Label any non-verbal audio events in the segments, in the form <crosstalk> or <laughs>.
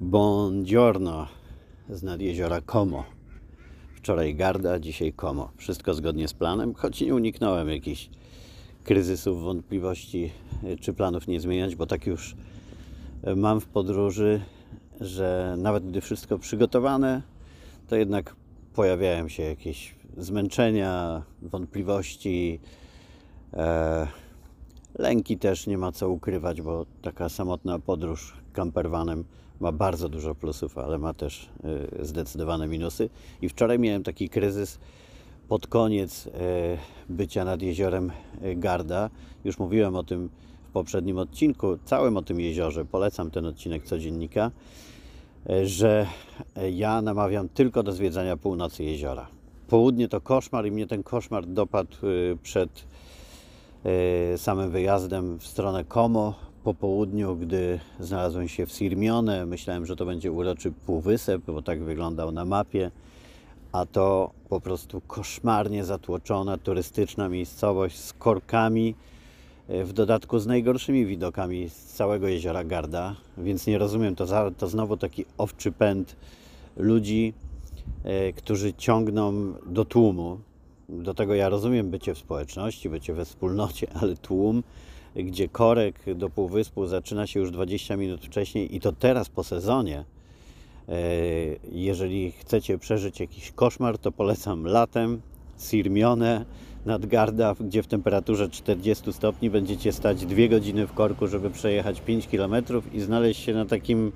Buongiorno z nad jeziora Como. Wczoraj Garda, dzisiaj Como. Wszystko zgodnie z planem, choć nie uniknąłem jakichś kryzysów, wątpliwości, czy planów nie zmieniać, bo tak już mam w podróży, że nawet gdy wszystko przygotowane, to jednak pojawiają się jakieś zmęczenia, wątpliwości, e, lęki też nie ma co ukrywać, bo taka samotna podróż campervanem ma bardzo dużo plusów, ale ma też y, zdecydowane minusy. I wczoraj miałem taki kryzys pod koniec y, bycia nad jeziorem y, Garda. Już mówiłem o tym w poprzednim odcinku, całym o tym jeziorze. Polecam ten odcinek codziennika, że ja namawiam tylko do zwiedzania północy jeziora. Południe to koszmar i mnie ten koszmar dopadł przed samym wyjazdem w stronę Como po południu, gdy znalazłem się w Sirmione. Myślałem, że to będzie uroczy półwysep, bo tak wyglądał na mapie, a to po prostu koszmarnie zatłoczona turystyczna miejscowość z korkami, y, w dodatku z najgorszymi widokami z całego jeziora Garda, więc nie rozumiem, to, za, to znowu taki owczy pęd ludzi, y, którzy ciągną do tłumu. Do tego ja rozumiem bycie w społeczności, bycie we wspólnocie, <laughs> ale tłum, gdzie korek do półwyspu zaczyna się już 20 minut wcześniej i to teraz po sezonie. E, Jeżeli chcecie przeżyć jakiś koszmar, to polecam latem Sirmione nad Garda, gdzie w temperaturze 40 stopni będziecie stać 2 godziny w korku, żeby przejechać 5 km i znaleźć się na takim,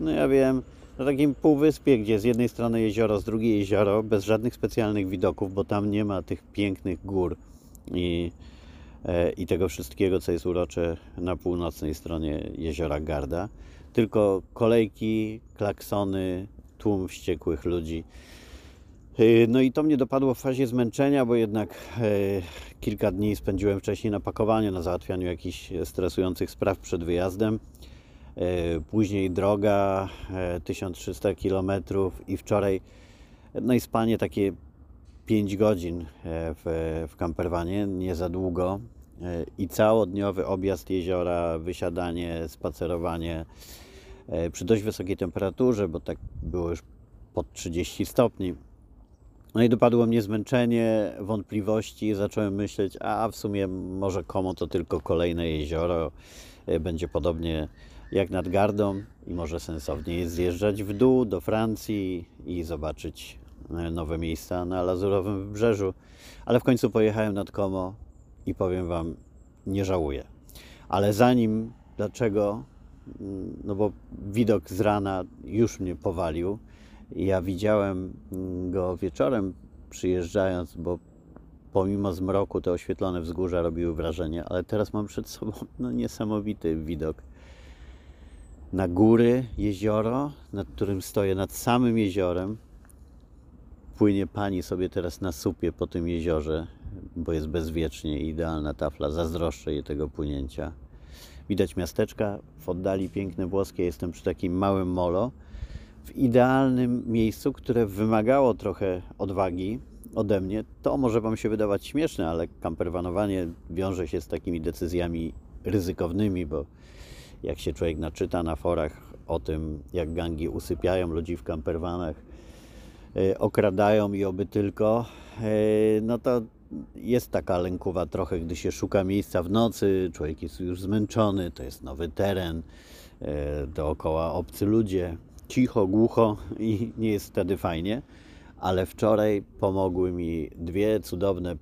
no ja wiem, na takim półwyspie, gdzie z jednej strony jezioro, z drugiej jezioro, bez żadnych specjalnych widoków, bo tam nie ma tych pięknych gór i, i tego wszystkiego, co jest urocze na północnej stronie jeziora Garda. Tylko kolejki, klaksony, tłum wściekłych ludzi. Yy, No i to mnie dopadło w fazie zmęczenia, bo jednak e, kilka dni spędziłem wcześniej na pakowaniu, na załatwianiu jakichś stresujących spraw przed wyjazdem. E, Później droga e, 1300 km i wczoraj no i spanie takie 5 godzin e, w, w camperwanie, nie za długo. E, I całodniowy objazd jeziora, wysiadanie, spacerowanie e, przy dość wysokiej temperaturze, bo tak było już pod 30 stopni. No i dopadło mnie zmęczenie, wątpliwości. Zacząłem myśleć, a w sumie może Komo to tylko kolejne jezioro. Będzie podobnie jak nad Gardą i może sensownie jest zjeżdżać w dół do Francji i zobaczyć nowe miejsca na Lazurowym Wybrzeżu. Ale w końcu pojechałem nad Komo i powiem Wam, nie żałuję. Ale zanim, dlaczego? Mm, No bo widok z rana już mnie powalił. Ja widziałem mm, go wieczorem przyjeżdżając, bo pomimo zmroku te oświetlone wzgórza robiły wrażenie, ale teraz mam przed sobą <laughs> no, niesamowity widok na góry, jezioro, nad którym stoję, nad samym jeziorem. Płynie pani sobie teraz na supie po tym jeziorze, bo jest bezwiecznie idealna tafla. Zazdroszczę jej tego płynięcia. Widać miasteczka, w oddali piękne włoskie. Jestem przy takim małym molo, w idealnym miejscu, które wymagało trochę odwagi ode mnie. To może Wam się wydawać śmieszne, ale kamperwanowanie wiąże się z takimi decyzjami ryzykownymi, bo jak się człowiek naczyta na forach o tym, jak gangi usypiają ludzi w kamperwanach, okradają i oby tylko, e, no to jest taka lękowa trochę, gdy się szuka miejsca w nocy, człowiek jest już zmęczony, to jest nowy teren, e, dookoła obcy ludzie, cicho, głucho i nie jest wtedy fajnie, ale wczoraj pomogły mi dwie cudowne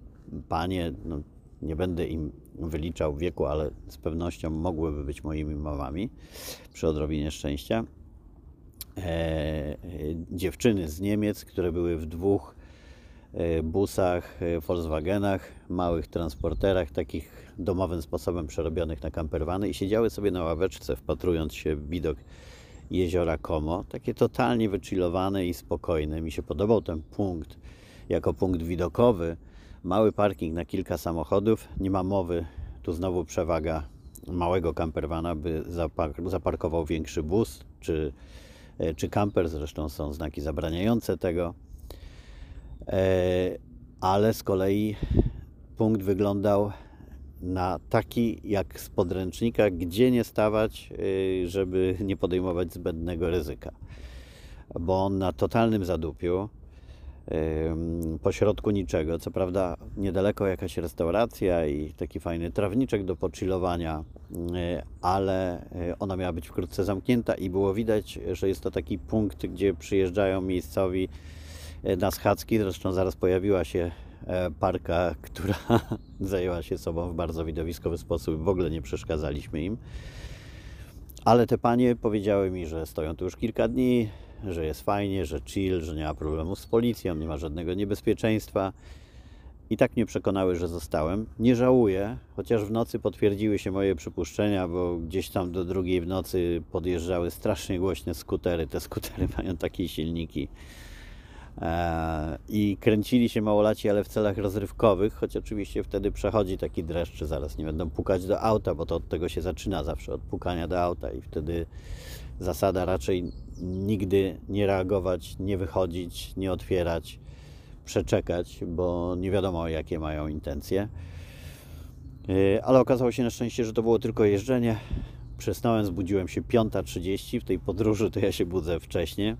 panie, no, nie będę im wyliczał wieku, ale z pewnością mogłyby być moimi mamami przy odrobinie szczęścia. E, dziewczyny z Niemiec, które były w dwóch e, busach, e, Volkswagenach, małych transporterach, takich domowym sposobem przerobionych na camperwany i siedziały sobie na ławeczce, wpatrując się w widok jeziora Como. Takie totalnie wychillowane i spokojne. Mi się podobał ten punkt jako punkt widokowy. Mały parking na kilka samochodów. Nie ma mowy, tu znowu przewaga małego campervana, by zapar- zaparkował większy bus czy, czy camper. Zresztą są znaki zabraniające tego. E, ale z kolei punkt wyglądał na taki jak z podręcznika, gdzie nie stawać, y, żeby nie podejmować zbędnego ryzyka. Bo on na totalnym zadupiu, pośrodku niczego. Co prawda, niedaleko jakaś restauracja i taki fajny trawniczek do pochillowania, y, ale y, ona miała być wkrótce zamknięta i było widać, że jest to taki punkt, gdzie przyjeżdżają miejscowi na schadzki. Zresztą zaraz pojawiła się E, parka, <laughs> która <laughs> zajęła się sobą w bardzo widowiskowy sposób. W ogóle nie przeszkadzaliśmy im. Ale te panie powiedziały mi, że stoją tu już kilka dni, że jest fajnie, że chill, że nie ma problemu z policją, nie ma żadnego niebezpieczeństwa. I tak mnie przekonały, że zostałem. Nie żałuję, chociaż w nocy potwierdziły się moje przypuszczenia, bo gdzieś tam do drugiej w nocy podjeżdżały strasznie głośne skutery. Te skutery <laughs> mają takie silniki E, i kręcili się małolaci, ale w celach rozrywkowych, choć oczywiście wtedy przechodzi taki dreszcz, zaraz nie będą pukać do auta, bo to od tego się zaczyna zawsze, od pukania do auta i wtedy zasada raczej nigdy nie reagować, nie wychodzić, nie otwierać, przeczekać, bo nie wiadomo jakie mają intencje. E, ale okazało się na szczęście, że to było tylko jeżdżenie. Przesnąłem, zbudziłem się 5.30. W tej podróży to ja się budzę wcześniej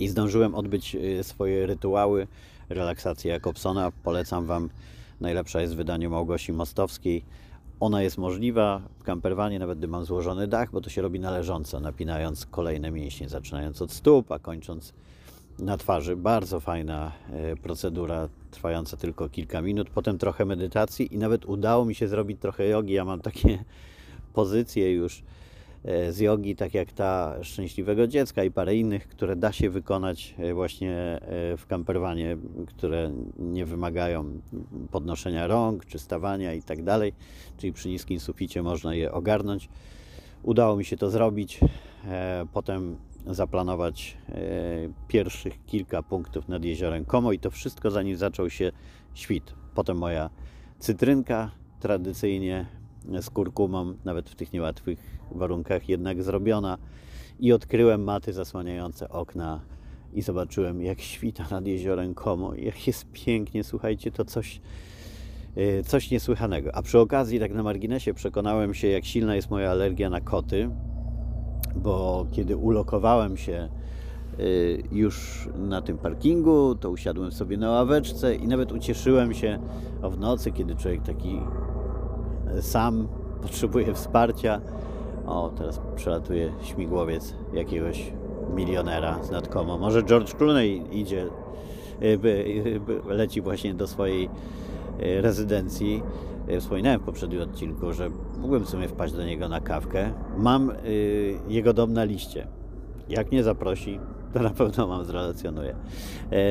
i zdążyłem odbyć y, swoje rytuały, relaksację Jakobsona. Polecam Wam, najlepsza jest w wydaniu Małgosi Mostowskiej. Ona jest możliwa w camperwanie, nawet gdy mam złożony dach, bo to się robi należąco, napinając kolejne mięśnie, zaczynając od stóp, a kończąc na twarzy. Bardzo fajna y, procedura, trwająca tylko kilka minut. Potem trochę medytacji i nawet udało mi się zrobić trochę jogi. Ja mam takie <laughs> pozycje już E, z jogi, tak jak ta szczęśliwego dziecka i parę innych, które da się wykonać e, właśnie e, w kamperwanie, które nie wymagają podnoszenia rąk czy stawania i tak dalej, czyli przy niskim suficie można je ogarnąć. Udało mi się to zrobić. Potem zaplanować pierwszych kilka punktów nad jeziorem Komo i to wszystko zanim zaczął się świt. Potem moja cytrynka tradycyjnie z kurkumą, nawet w tych niełatwych warunkach jednak zrobiona i odkryłem maty zasłaniające okna i zobaczyłem jak świta nad jeziorem Komo, jak jest pięknie, słuchajcie, to coś y, coś niesłychanego. A przy okazji, tak na marginesie, przekonałem się, jak silna jest moja alergia na koty, bo kiedy ulokowałem się y, już na tym parkingu, to usiadłem sobie na ławeczce i nawet ucieszyłem się w nocy, kiedy człowiek taki sam potrzebuje wsparcia. O, teraz przelatuje śmigłowiec jakiegoś milionera z nadkomo. Może George Clooney idzie, y, leci właśnie do swojej y, rezydencji. Y, wspominałem w poprzednim odcinku, że mógłbym w sumie wpaść do niego na kawkę. Mam jego dom na liście. Jak nie zaprosi, to na pewno mam zrelacjonuję.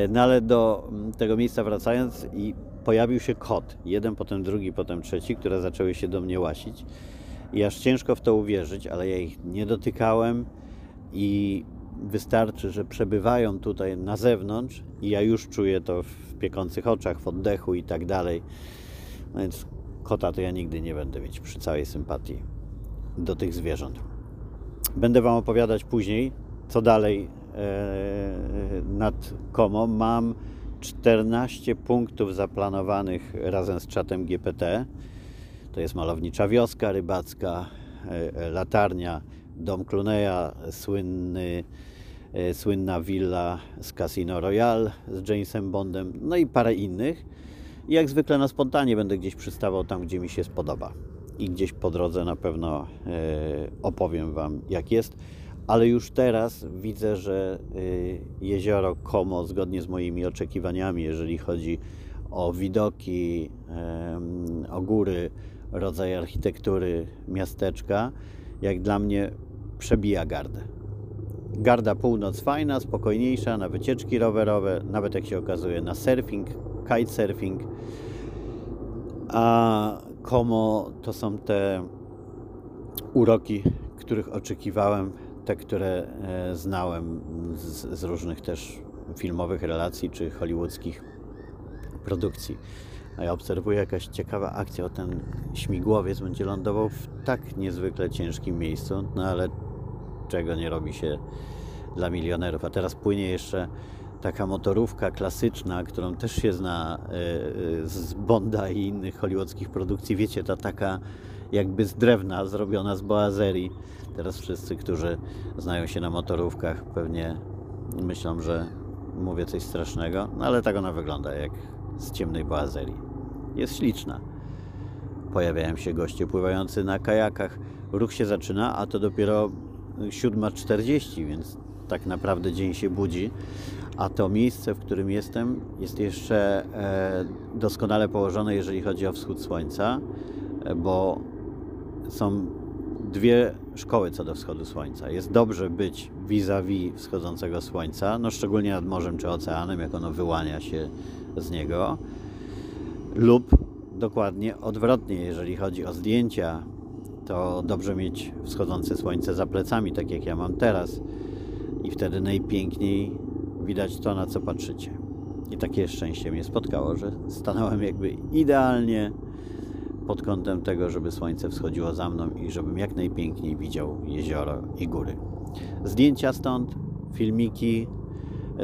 No ale do mm, tego miejsca wracając i pojawił się kot. Jeden, potem drugi, potem trzeci, które zaczęły się do mnie łasić. I aż ciężko w to uwierzyć, ale ja ich nie dotykałem i wystarczy, że przebywają tutaj na zewnątrz i ja już czuję to w piekących oczach, w oddechu i tak dalej. No więc kota to ja nigdy nie będę mieć przy całej sympatii do tych zwierząt. Będę Wam opowiadać później, co dalej e, nad Komą. Mam 14 punktów zaplanowanych razem z czatem GPT. To jest malownicza wioska rybacka, e, e, latarnia, dom Cluneya, słynny, e, słynna willa z Casino Royale z Jamesem Bondem, no i parę innych. I jak zwykle na spontanie będę gdzieś przystawał tam, gdzie mi się spodoba. I gdzieś po drodze na pewno opowiem Wam, jak jest ale już teraz widzę, że y, jezioro Como, zgodnie z moimi oczekiwaniami, jeżeli chodzi o widoki, o góry, rodzaj architektury miasteczka, jak dla mnie przebija gardę. Garda północ fajna, spokojniejsza, na wycieczki rowerowe, nawet jak się okazuje na surfing, kitesurfing. A Como to są te uroki, których oczekiwałem te, które e, znałem z, z, różnych też filmowych relacji czy hollywoodzkich produkcji. A ja obserwuję jakaś ciekawa akcja, o ten śmigłowiec będzie lądował w tak niezwykle ciężkim miejscu, no ale czego nie robi się dla milionerów. A teraz płynie jeszcze taka motorówka klasyczna, którą też się zna e, e, z Bonda i innych hollywoodzkich produkcji. Wiecie, ta taka jakby z drewna, zrobiona z boazerii. Teraz wszyscy, którzy znają się na motorówkach, pewnie myślą, że mówię coś strasznego, no ale tak ona wygląda, jak z ciemnej boazerii. Jest śliczna. Pojawiają się goście pływający na kajakach. Ruch się zaczyna, a to dopiero 7.40, więc tak naprawdę dzień się budzi. A to miejsce, w którym jestem, jest jeszcze e, doskonale położone, jeżeli chodzi o wschód słońca, e, bo są dwie szkoły co do wschodu słońca. Jest dobrze być vis-a-vis wschodzącego słońca, no szczególnie nad morzem czy oceanem, jak ono wyłania się z niego, lub dokładnie odwrotnie, jeżeli chodzi o zdjęcia, to dobrze mieć wschodzące słońce za plecami, tak jak ja mam teraz. I wtedy najpiękniej widać to, na co patrzycie. I takie szczęście mnie spotkało, że stanąłem jakby idealnie pod kątem tego, żeby słońce wschodziło za mną i żebym jak najpiękniej widział jezioro i góry. Zdjęcia stąd, filmiki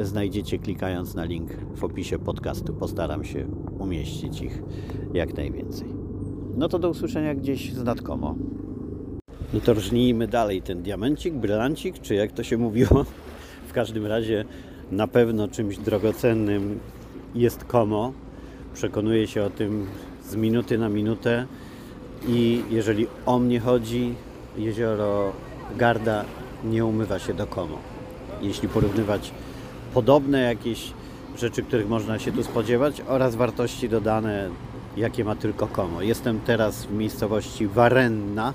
znajdziecie klikając na link w opisie podcastu. Postaram się umieścić ich jak najwięcej. No to do usłyszenia gdzieś z Nadkomo. No to rżnijmy dalej ten diamencik, brylancik, czy jak to się mówiło. W każdym razie na pewno czymś drogocennym jest Komo. Przekonuję się o tym z minuty na minutę i jeżeli o mnie chodzi, jezioro Garda nie umywa się do Komo. Jeśli porównywać podobne jakieś rzeczy, których można się tu spodziewać oraz wartości dodane, jakie ma tylko Komo. Jestem teraz w miejscowości Warenna.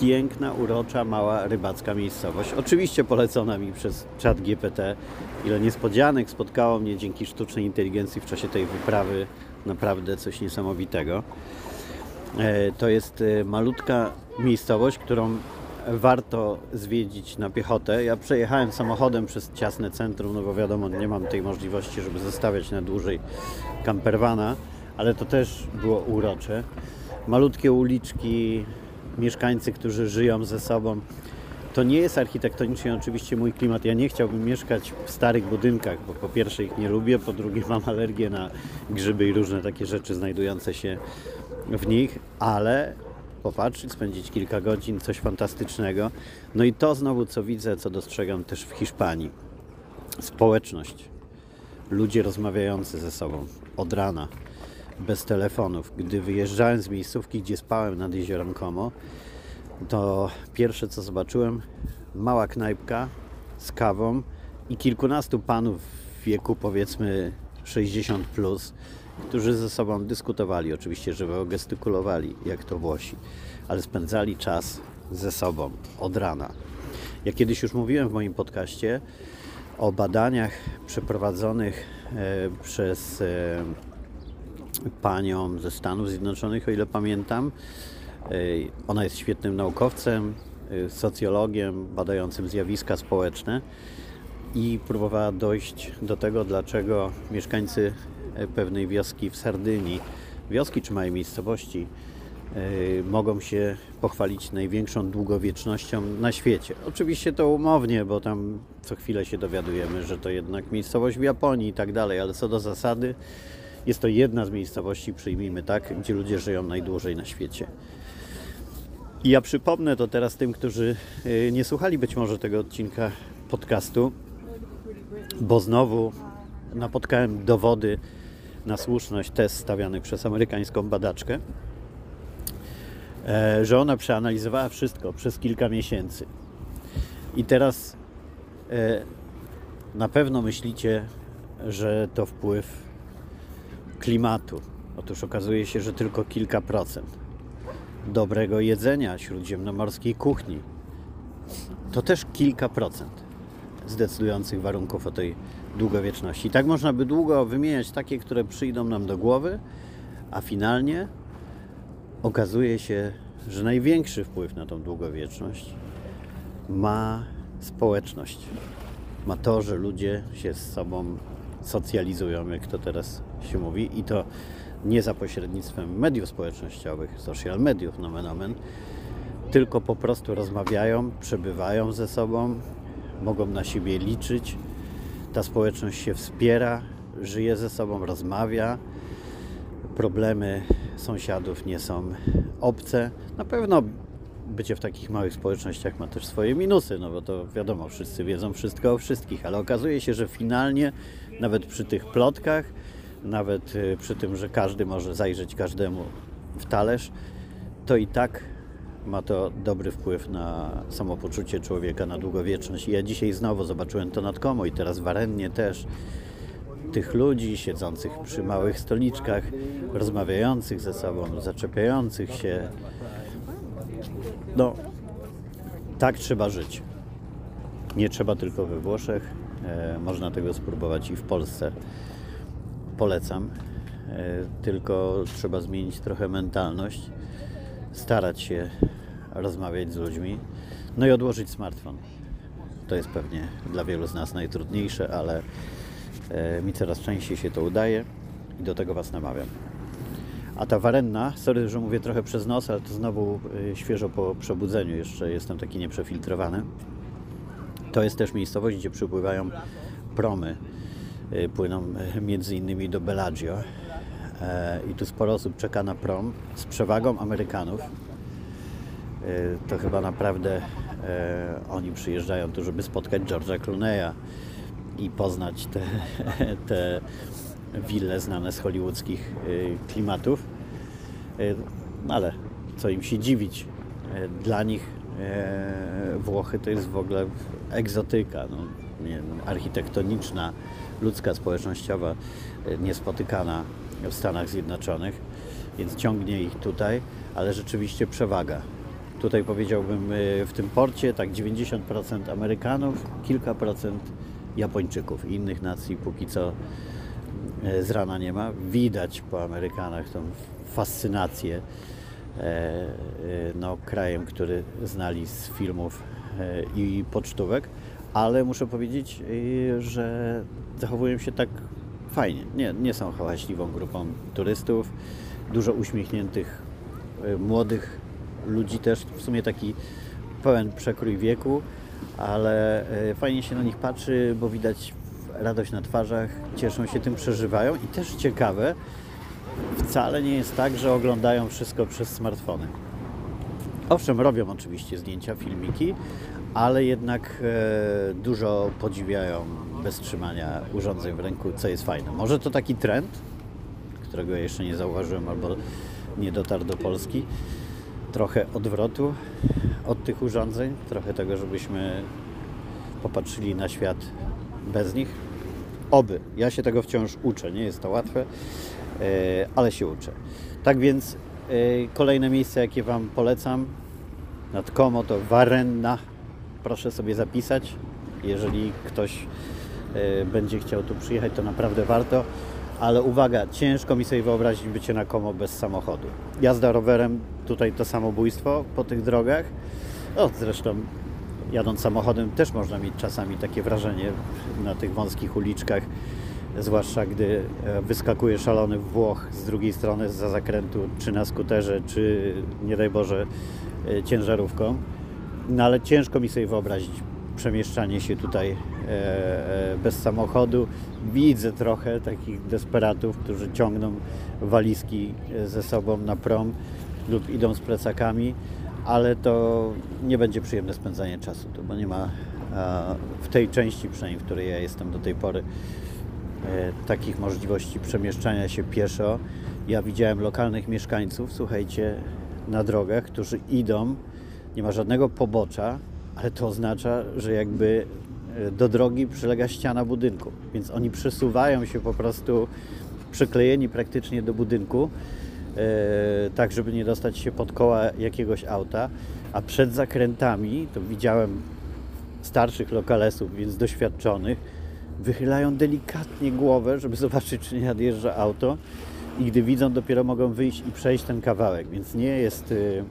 Piękna, urocza, mała rybacka miejscowość. Oczywiście polecona mi przez czat GPT. Ile niespodzianek spotkało mnie dzięki sztucznej inteligencji w czasie tej wyprawy. Naprawdę coś niesamowitego. E, To jest e, malutka miejscowość, którą warto zwiedzić na piechotę. Ja przejechałem samochodem przez ciasne centrum, no bo wiadomo, nie mam tej możliwości, żeby zostawiać na dłużej campervana, ale to też było urocze. Malutkie uliczki, mieszkańcy, którzy żyją ze sobą. To nie jest architektonicznie oczywiście mój klimat. Ja nie chciałbym mieszkać w starych budynkach, bo po pierwsze ich nie lubię, po drugie mam alergię na grzyby i różne takie rzeczy znajdujące się w nich, ale popatrzeć, spędzić kilka godzin, coś fantastycznego. No i to znowu, co widzę, co dostrzegam też w Hiszpanii. Społeczność. Ludzie rozmawiający ze sobą od rana, bez telefonów. Gdy wyjeżdżałem z miejscówki, gdzie spałem nad jeziorem Como, to pierwsze co zobaczyłem, mała knajpka z kawą i kilkunastu panów w wieku powiedzmy 60 plus, którzy ze sobą dyskutowali, oczywiście żywo gestykulowali, jak to Włosi, ale spędzali czas ze sobą od rana. Ja kiedyś już mówiłem w moim podcaście o badaniach przeprowadzonych e, przez e, panią ze Stanów Zjednoczonych, o ile pamiętam. Ona jest świetnym naukowcem, e, socjologiem badającym zjawiska społeczne i próbowała dojść do tego, dlaczego mieszkańcy e, pewnej wioski w Sardynii, wioski czy małej miejscowości, e, mogą się pochwalić największą długowiecznością na świecie. Oczywiście to umownie, bo tam co chwilę się dowiadujemy, że to jednak miejscowość w Japonii i tak dalej, ale co do zasady, jest to jedna z miejscowości, przyjmijmy tak, gdzie ludzie żyją najdłużej na świecie. I ja przypomnę to teraz tym, którzy y, nie słuchali być może tego odcinka podcastu, bo znowu napotkałem dowody na słuszność test stawianych przez amerykańską badaczkę, e, że ona przeanalizowała wszystko przez kilka miesięcy. I teraz e, na pewno myślicie, że to wpływ klimatu. Otóż okazuje się, że tylko kilka procent dobrego jedzenia śródziemnomorskiej kuchni to też kilka procent zdecydujących warunków o tej długowieczności. I tak można by długo wymieniać takie, które przyjdą nam do głowy, a finalnie okazuje się, że największy wpływ na tą długowieczność ma społeczność. Ma to, że ludzie się z sobą socjalizują, jak to teraz się mówi, i to nie za pośrednictwem mediów społecznościowych, social mediów, nomen omen, tylko po prostu rozmawiają, przebywają ze sobą, mogą na siebie liczyć. ta społeczność się wspiera, żyje ze sobą, rozmawia. Problemy sąsiadów nie są obce. Na pewno bycie w takich małych społecznościach ma też swoje minusy, no bo to wiadomo, wszyscy wiedzą wszystko o wszystkich, ale okazuje się, że finalnie nawet przy tych plotkach, nawet y, przy tym, że każdy może zajrzeć każdemu w talerz, to i tak ma to dobry wpływ na samopoczucie człowieka, na długowieczność. I ja dzisiaj znowu zobaczyłem to nad Komo i teraz w Arennie też tych ludzi siedzących przy małych stoliczkach, rozmawiających ze sobą, zaczepiających się. No, tak trzeba żyć. Nie trzeba tylko we Włoszech, można tego spróbować i w Polsce. Polecam, e, tylko trzeba zmienić trochę mentalność, starać się rozmawiać z ludźmi, no i odłożyć smartfon. To jest pewnie dla wielu z nas najtrudniejsze, ale e, mi coraz częściej się to udaje i do tego Was namawiam. A ta warenna, sorry, że mówię trochę przez nos, ale to znowu e, świeżo po przebudzeniu, jeszcze jestem taki nieprzefiltrowany. To jest też miejscowość, gdzie przypływają promy. E, Płyną e, między innymi do Bellagio. E, I tu sporo osób czeka na prom z przewagą Amerykanów. E, To chyba naprawdę e, oni przyjeżdżają tu, żeby spotkać George'a Clooney'a i poznać te, <laughs> te wille znane z hollywoodzkich e, klimatów. No ale co im się dziwić? Dla nich Włochy to jest w ogóle egzotyka, no, architektoniczna, ludzka, społecznościowa, e, niespotykana w Stanach Zjednoczonych, więc ciągnie ich tutaj, ale rzeczywiście przewaga. Tutaj powiedziałbym e, w tym porcie tak 90% Amerykanów, kilka procent Japończyków innych nacji póki co e, z rana nie ma. Widać po Amerykanach tą fascynację no, krajem, który znali z filmów e, i pocztówek, ale muszę powiedzieć, e, że zachowują się tak fajnie. Nie, nie są hałaśliwą grupą turystów, dużo uśmiechniętych e, młodych ludzi też, w sumie taki pełen przekrój wieku, ale e, fajnie się na nich patrzy, bo widać radość na twarzach, cieszą się tym, przeżywają i też ciekawe, wcale nie jest tak, że oglądają wszystko przez smartfony. Owszem, robią oczywiście zdjęcia, filmiki, ale jednak e, dużo podziwiają bez trzymania urządzeń w ręku, co jest fajne. Może to taki trend, którego ja jeszcze nie zauważyłem albo nie dotarł do Polski. Trochę odwrotu od tych urządzeń, trochę tego, żebyśmy popatrzyli na świat bez nich. Oby. Ja się tego wciąż uczę. Nie jest to łatwe, ale się uczę. Tak więc e, kolejne miejsce, jakie Wam polecam nad Como to Warenna. Proszę sobie zapisać. Jeżeli ktoś e, będzie chciał tu przyjechać, to naprawdę warto. Ale uwaga, ciężko mi sobie wyobrazić bycie na Como bez samochodu. Jazda rowerem, tutaj to samobójstwo po tych drogach. O, zresztą jadąc samochodem też można mieć czasami takie wrażenie na tych wąskich uliczkach, zwłaszcza gdy e, wyskakuje szalony Włoch z drugiej strony za zakrętu, czy na skuterze, czy nie daj Boże e, ciężarówką. No ale ciężko mi sobie wyobrazić przemieszczanie się tutaj e, bez samochodu. Widzę trochę takich desperatów, którzy ciągną walizki ze sobą na prom lub idą z plecakami, ale to nie będzie przyjemne spędzanie czasu, tu, bo nie ma w tej części przynajmniej, w której ja jestem do tej pory, takich możliwości przemieszczania się pieszo. Ja widziałem lokalnych mieszkańców, słuchajcie, na drogach, którzy idą, nie ma żadnego pobocza, ale to oznacza, że jakby e, do drogi przylega ściana budynku, więc oni przesuwają się po prostu przyklejeni praktycznie do budynku, e, tak żeby nie dostać się pod koła jakiegoś auta, a przed zakrętami, to widziałem starszych lokalesów, więc doświadczonych, wychylają delikatnie głowę, żeby zobaczyć, czy nie nadjeżdża auto. I gdy widzą, dopiero mogą wyjść i przejść ten kawałek, więc nie jest y,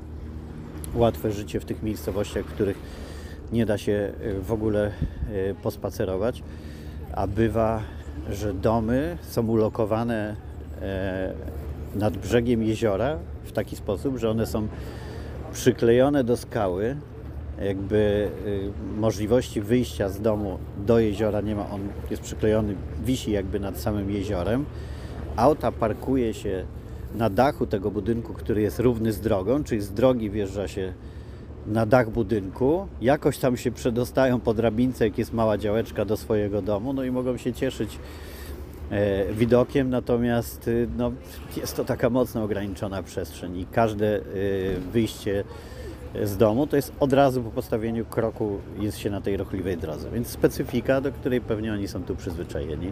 łatwe życie w tych miejscowościach, w których nie da się y, w ogóle y, pospacerować, a bywa, że domy są ulokowane e, nad brzegiem jeziora w taki sposób, że one są przyklejone do skały jakby y, możliwości wyjścia z domu do jeziora nie ma. On jest przyklejony, wisi jakby nad samym jeziorem. Auta parkuje się na dachu tego budynku, który jest równy z drogą, czyli z drogi wjeżdża się na dach budynku, jakoś tam się przedostają po drabince, jak jest mała działeczka do swojego domu, no i mogą się cieszyć e, widokiem, natomiast y, no, jest to taka mocno ograniczona przestrzeń i każde y, wyjście z domu to jest od razu po postawieniu kroku jest się na tej ruchliwej drodze, więc specyfika, do której pewnie oni są tu przyzwyczajeni.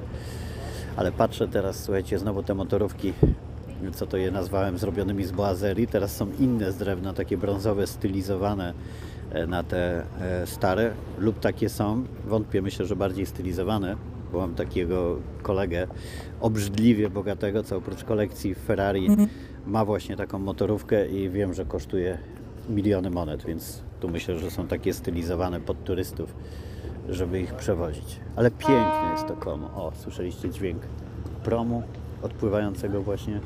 Ale patrzę teraz, słuchajcie, znowu te motorówki, co to je nazwałem, zrobionymi z boazerii. Teraz są inne z drewna, takie brązowe, stylizowane e, na te e, stare, lub takie są, wątpię, myślę, że bardziej stylizowane, bo mam takiego kolegę obrzydliwie bogatego, co oprócz kolekcji Ferrari ma właśnie taką motorówkę i wiem, że kosztuje miliony monet, więc tu myślę, że są takie stylizowane pod turystów, żeby ich przewozić. Ale piękne jest to komo. O, słyszeliście dźwięk promu odpływającego właśnie.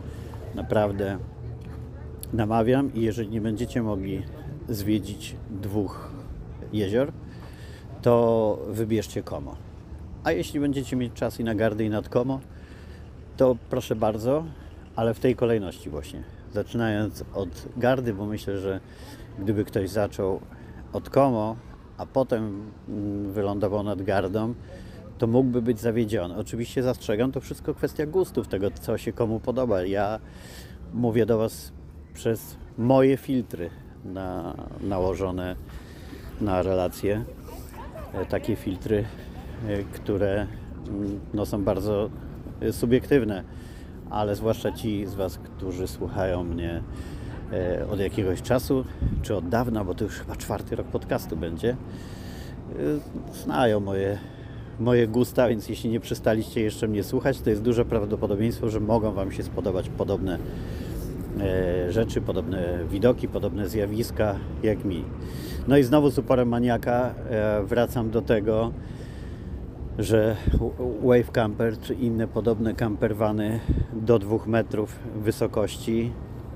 Naprawdę namawiam i jeżeli nie będziecie mogli zwiedzić dwóch jezior, to wybierzcie Komo. A jeśli będziecie mieć czas i na Gardy i nad Komo, to proszę bardzo, ale w tej kolejności właśnie. Zaczynając od Gardy, bo myślę, że gdyby ktoś zaczął od Komo, a potem mm, wylądował nad Gardą, to mógłby być zawiedziony. Oczywiście zastrzegam, to wszystko kwestia gustów, tego co się komu podoba. Ja mówię do Was przez moje filtry na, nałożone na relacje. E, Takie filtry, e, które mm, no, są bardzo e, subiektywne, ale zwłaszcza ci z Was, którzy słuchają mnie e, od jakiegoś czasu, czy od dawna, bo to już chyba czwarty rok podcastu będzie, e, znają moje, moje gusta, więc jeśli nie przestaliście jeszcze mnie słuchać, to jest duże prawdopodobieństwo, że mogą Wam się spodobać podobne e, rzeczy, podobne widoki, podobne zjawiska jak mi. No i znowu z uporem maniaka wracam do tego, że Wave Camper czy inne podobne camperwany do 2 metrów wysokości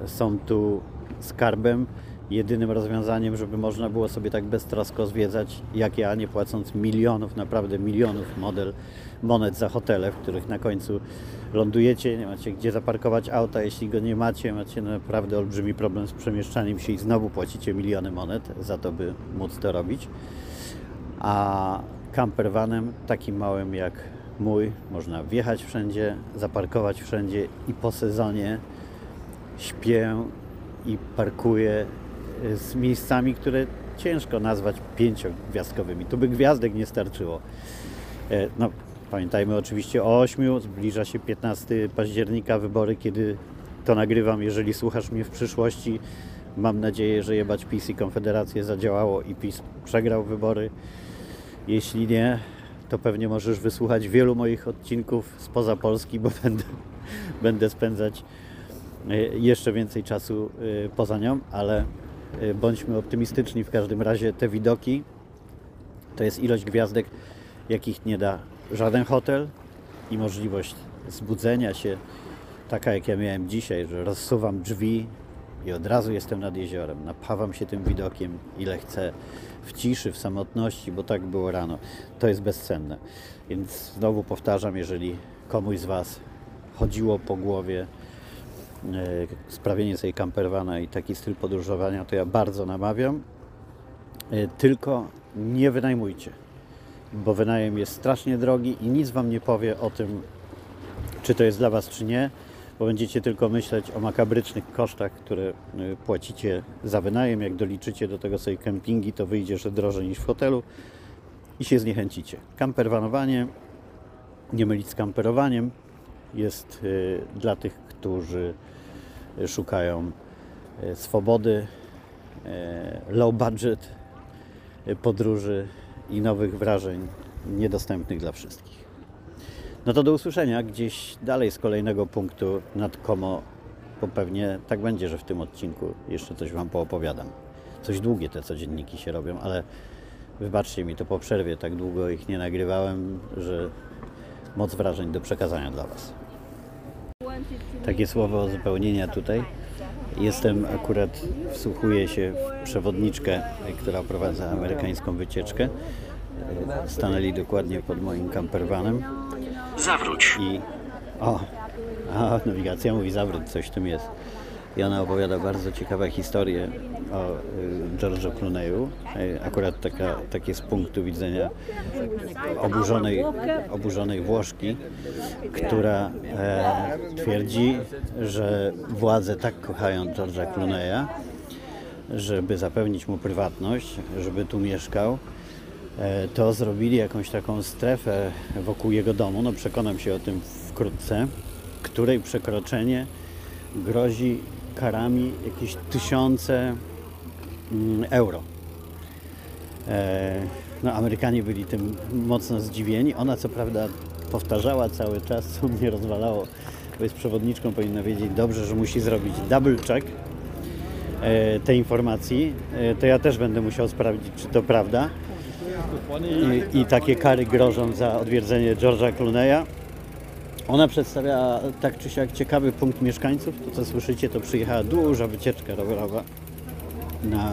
są tu skarbem, jedynym rozwiązaniem, żeby można było sobie tak beztrosko zwiedzać, jak ja, nie płacąc milionów, naprawdę milionów model, monet za hotele, w których na końcu lądujecie, nie macie gdzie zaparkować auta, jeśli go nie macie, macie naprawdę olbrzymi problem z przemieszczaniem się i znowu płacicie miliony monet za to, by móc to robić. A campervanem takim małym jak mój można wjechać wszędzie, zaparkować wszędzie i po sezonie śpię i parkuję y, z miejscami, które ciężko nazwać pięciogwiazdkowymi. Tu by gwiazdek nie starczyło. E, No, pamiętajmy oczywiście o 8. Zbliża się 15 października, wybory, kiedy to nagrywam. Jeżeli słuchasz mnie w przyszłości, mam nadzieję, że jebać PiS i Konfederację zadziałało i PiS przegrał wybory. Jeśli nie, to pewnie możesz wysłuchać wielu moich odcinków spoza Polski, bo <laughs> będę, będę spędzać e, jeszcze więcej czasu e, poza nią, ale e, bądźmy optymistyczni w każdym razie. Te widoki to jest ilość gwiazdek, jakich nie da żaden hotel i możliwość zbudzenia się taka jak ja miałem dzisiaj, że rozsuwam drzwi i od razu jestem nad jeziorem. Napawam się tym widokiem ile chcę w ciszy, w samotności, bo tak było rano. To jest bezcenne. Więc znowu powtarzam, jeżeli komuś z Was chodziło po głowie e, sprawienie sobie campervana i taki styl podróżowania, to ja bardzo namawiam. E, Tylko nie wynajmujcie, bo wynajem jest strasznie drogi i nic Wam nie powie o tym, czy to jest dla Was, czy nie, bo będziecie tylko myśleć o makabrycznych kosztach, które y, płacicie za wynajem. Jak doliczycie do tego sobie kempingi, to wyjdzie, że drożej niż w hotelu i się zniechęcicie. Kamperwanowanie, nie mylić z kamperowaniem, jest y, dla tych, którzy y, szukają swobody, low budget podróży i nowych wrażeń niedostępnych dla wszystkich. No to do usłyszenia gdzieś dalej z kolejnego punktu nad Komo, bo pewnie tak będzie, że w tym odcinku jeszcze coś Wam poopowiadam. Coś długie te codzienniki się robią, ale wybaczcie mi to po przerwie, tak długo ich nie nagrywałem, że moc wrażeń do przekazania dla Was. Takie słowo uzupełnienia tutaj. Jestem akurat, wsłuchuję się w przewodniczkę, która prowadza amerykańską wycieczkę. Stanęli dokładnie pod moim campervanem Zawróć. i o, a nawigacja mówi zawrót, coś w tym jest. I ona opowiada bardzo ciekawe historie o y, George'u Clooney'u. Y, Akurat taka, takie z punktu widzenia oburzonej, oburzonej Włoszki, która e, twierdzi, że władze tak kochają George'a Clooney'a, żeby zapewnić mu prywatność, żeby tu mieszkał, to zrobili jakąś taką strefę wokół jego domu, no przekonam się o tym wkrótce, której przekroczenie grozi karami jakieś tysiące mm, euro. E, No, Amerykanie byli tym mocno zdziwieni. Ona co prawda powtarzała cały czas, co mnie rozwalało, bo jest przewodniczką, powinna wiedzieć dobrze, że musi zrobić double check e, tej informacji. E, To ja też będę musiał sprawdzić, czy to prawda. I, i takie kary grożą za odwiedzenie George'a Clooney'a. Ona przedstawia tak czy siak ciekawy punkt mieszkańców. To co słyszycie, to przyjechała duża wycieczka rowerowa na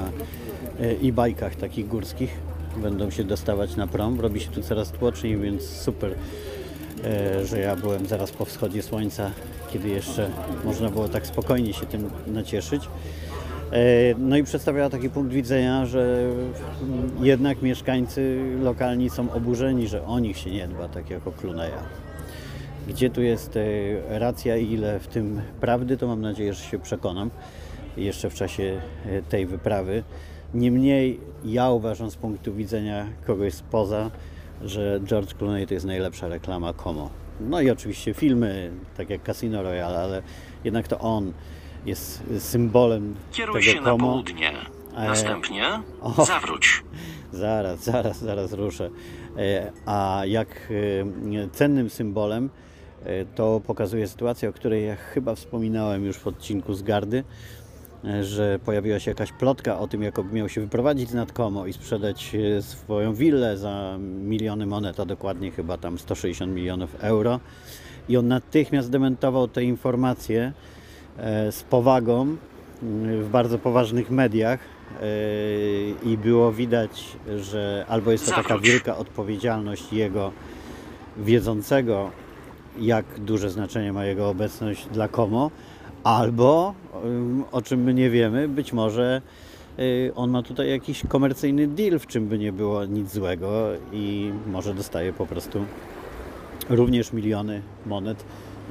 e-bajkach takich górskich. Będą się dostawać na prom. Robi się tu coraz tłoczniej, więc super, e, że ja byłem zaraz po wschodzie słońca, kiedy jeszcze można było tak spokojnie się tym nacieszyć. E, No i przedstawiała taki punkt widzenia, że mm, jednak mieszkańcy lokalni są oburzeni, że o nich się nie dba, tak jak o Cluneya. Gdzie tu jest e, racja i ile w tym prawdy, to mam nadzieję, że się przekonam jeszcze w czasie e, tej wyprawy. Niemniej ja uważam z punktu widzenia kogoś spoza, że George Clooney to jest najlepsza reklama Como. No i oczywiście filmy, tak jak Casino Royale, ale jednak to on jest symbolem Kieruj tego się na Como. południe. E, Następnie <laughs> o. zawróć. Zaraz, zaraz, zaraz ruszę. E, A jak e, cennym symbolem to pokazuje sytuację, o której ja chyba wspominałem już w odcinku z Gardy, że pojawiła się jakaś plotka o tym, jakoby miał się wyprowadzić z Nadkomo i sprzedać swoją willę za miliony monet, a dokładnie chyba tam 160 milionów euro. I on natychmiast dementował te informacje z powagą m, w bardzo poważnych mediach e, i było widać, że albo jest to taka wielka odpowiedzialność jego wiedzącego, jak duże znaczenie ma jego obecność dla Komo, albo, o czym my nie wiemy, być może y, on ma tutaj jakiś komercyjny deal, w czym by nie było nic złego i może dostaje po prostu również miliony monet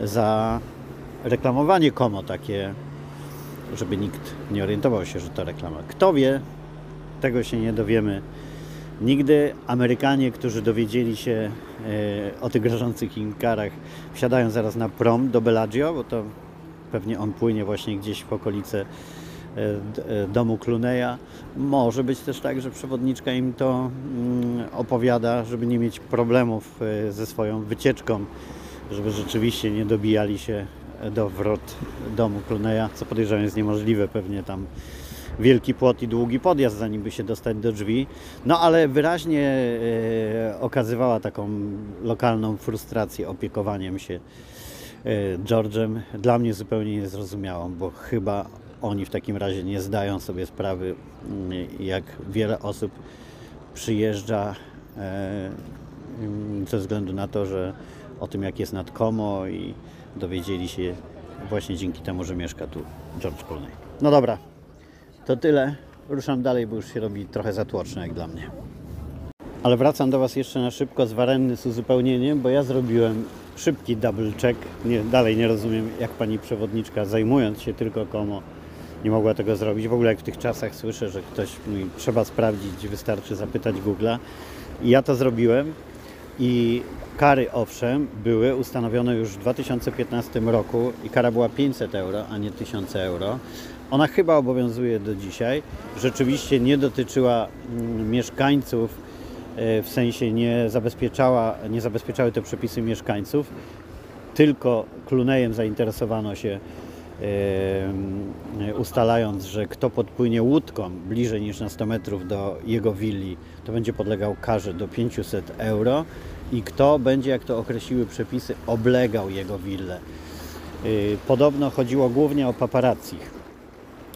za reklamowanie Komo takie, żeby nikt nie orientował się, że to reklama. Kto wie, tego się nie dowiemy nigdy. Amerykanie, którzy dowiedzieli się e, o tych grożących im karach, wsiadają zaraz na prom do Bellagio, bo to pewnie on płynie właśnie gdzieś w okolice e, e, domu Cluneya. Może być też tak, że przewodniczka im to mm, opowiada, żeby nie mieć problemów ze swoją wycieczką, żeby rzeczywiście nie dobijali się do wrot domu Cluneya, co podejrzewam jest niemożliwe, pewnie tam wielki płot i długi podjazd, zanim by się dostać do drzwi. No ale wyraźnie e, okazywała taką lokalną frustrację opiekowaniem się e, George'em. Dla mnie zupełnie niezrozumiałą, bo chyba oni w takim razie nie zdają sobie sprawy, mm, jak wiele osób przyjeżdża e, mm, ze względu na to, że o tym jak jest nad Como i dowiedzieli się właśnie dzięki temu, że mieszka tu George Clooney. No dobra, to tyle. Ruszam dalej, bo już się robi trochę zatłoczne jak dla mnie. Ale wracam do Was jeszcze na szybko z warenny z uzupełnieniem, bo ja zrobiłem szybki double check. Nie, dalej nie rozumiem, jak Pani przewodniczka, zajmując się tylko komo, nie mogła tego zrobić. W ogóle jak w tych czasach słyszę, że ktoś mówi, trzeba sprawdzić, wystarczy zapytać Google'a. I ja to zrobiłem i kary owszem były ustanowione już w 2015 roku i kara była 500 euro, a nie 1000 euro. Ona chyba obowiązuje do dzisiaj. Rzeczywiście nie dotyczyła mm, mieszkańców, e, w sensie nie zabezpieczała, nie zabezpieczały te przepisy mieszkańców, tylko Cluneyem zainteresowano się ustalając, że kto podpłynie łódką bliżej niż na 100 metrów do jego willi, to będzie podlegał karze do 500 euro i kto będzie, jak to określiły przepisy, oblegał jego willę. Y, Podobno chodziło głównie o paparazzi.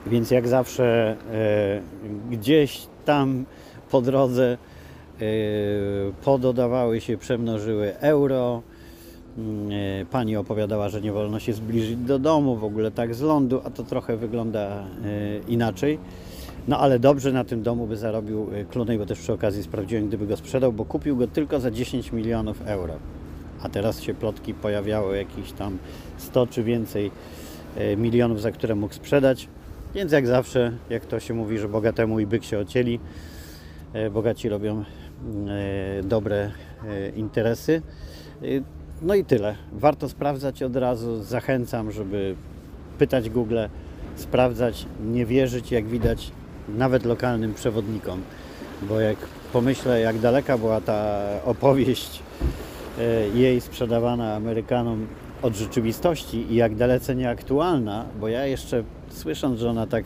Więc jak zawsze e, gdzieś tam po drodze e, pododawały się, przemnożyły euro. E, Pani opowiadała, że nie wolno się zbliżyć do domu, w ogóle tak z lądu, a to trochę wygląda e, inaczej. No ale dobrze na tym domu by zarobił e, Clooney, bo też przy okazji sprawdziłem, gdyby go sprzedał, bo kupił go tylko za 10 milionów euro. A teraz się plotki pojawiały jakieś tam 100 czy więcej e, milionów, za które mógł sprzedać. Więc jak zawsze, jak to się mówi, że bogatemu i byk się ocieli, e, bogaci robią e, dobre e, interesy. No i tyle. Warto sprawdzać od razu. Zachęcam, żeby pytać Google, sprawdzać, nie wierzyć, jak widać, nawet lokalnym przewodnikom. Bo jak pomyślę, jak daleka była ta opowieść e, jej sprzedawana Amerykanom od rzeczywistości i jak dalece nieaktualna, bo ja jeszcze słysząc, że ona tak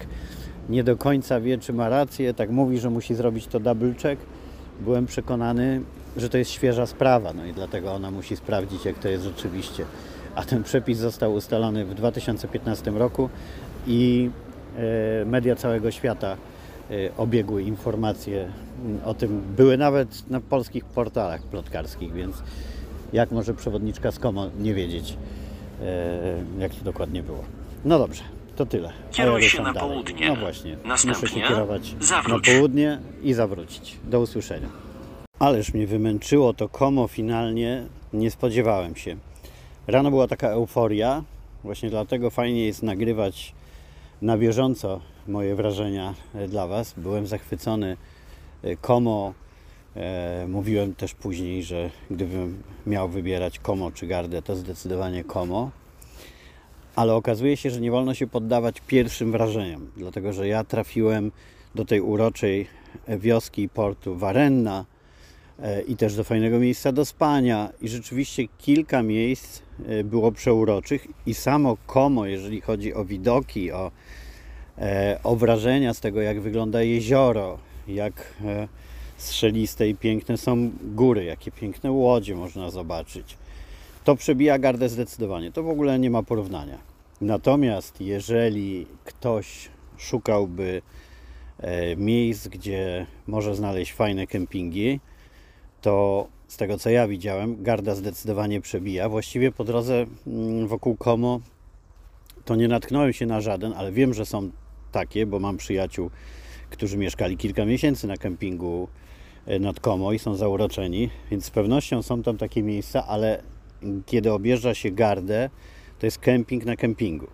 nie do końca wie, czy ma rację, tak mówi, że musi zrobić to double check, byłem przekonany, że to jest świeża sprawa, no i dlatego ona musi sprawdzić, jak to jest rzeczywiście. A ten przepis został ustalony w 2015 roku i e, media całego świata e, obiegły informacje mm, o tym. Były nawet na polskich portalach plotkarskich, więc jak może przewodniczka z Komo nie wiedzieć, e, jak to dokładnie było. No dobrze, to tyle. Kieruj się na dalej. południe. No właśnie, Następnie muszę się kierować zawróć. na południe i zawrócić. Do usłyszenia. Ależ mnie wymęczyło to komo finalnie, nie spodziewałem się. Rano była taka euforia, właśnie dlatego fajnie jest nagrywać na bieżąco moje wrażenia e, dla Was. Byłem zachwycony e, komo. E, mówiłem też później, że gdybym miał wybierać komo czy gardę, to zdecydowanie komo. Ale okazuje się, że nie wolno się poddawać pierwszym wrażeniom, dlatego że ja trafiłem do tej uroczej wioski portu Varenna i też do fajnego miejsca do spania i rzeczywiście kilka miejsc e, było przeuroczych i samo Komo, jeżeli chodzi o widoki, o, e, o wrażenia z tego, jak wygląda jezioro, jak e, strzeliste i piękne są góry, jakie piękne łodzie można zobaczyć. To przebija gardę zdecydowanie. To w ogóle nie ma porównania. Natomiast jeżeli ktoś szukałby miejsc, gdzie może znaleźć fajne kempingi, to z tego co ja widziałem, garda zdecydowanie przebija. Właściwie po drodze mm, wokół Komo to nie natknąłem się na żaden, ale wiem, że są takie, bo mam przyjaciół, którzy mieszkali kilka miesięcy na kempingu e, nad Komo i są zauroczeni, więc z pewnością są tam takie miejsca, ale kiedy objeżdża się gardę, to jest kemping na kempingu.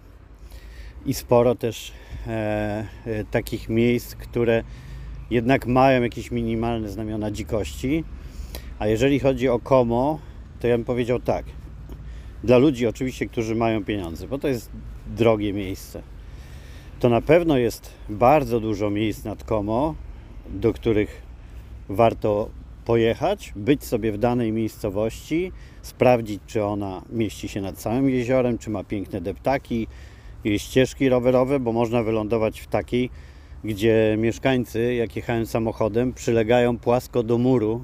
I sporo też e, e, takich miejsc, które jednak mają jakieś minimalne znamiona dzikości. A jeżeli chodzi o Komo, to ja bym powiedział tak. Dla ludzi oczywiście, którzy mają pieniądze, bo to jest drogie miejsce. To na pewno jest bardzo dużo miejsc nad Komo, do których warto pojechać, być sobie w danej miejscowości, sprawdzić, czy ona mieści się nad całym jeziorem, czy ma piękne deptaki, i ścieżki rowerowe, bo można wylądować w takiej, gdzie mieszkańcy, jak jechałem samochodem, przylegają płasko do muru,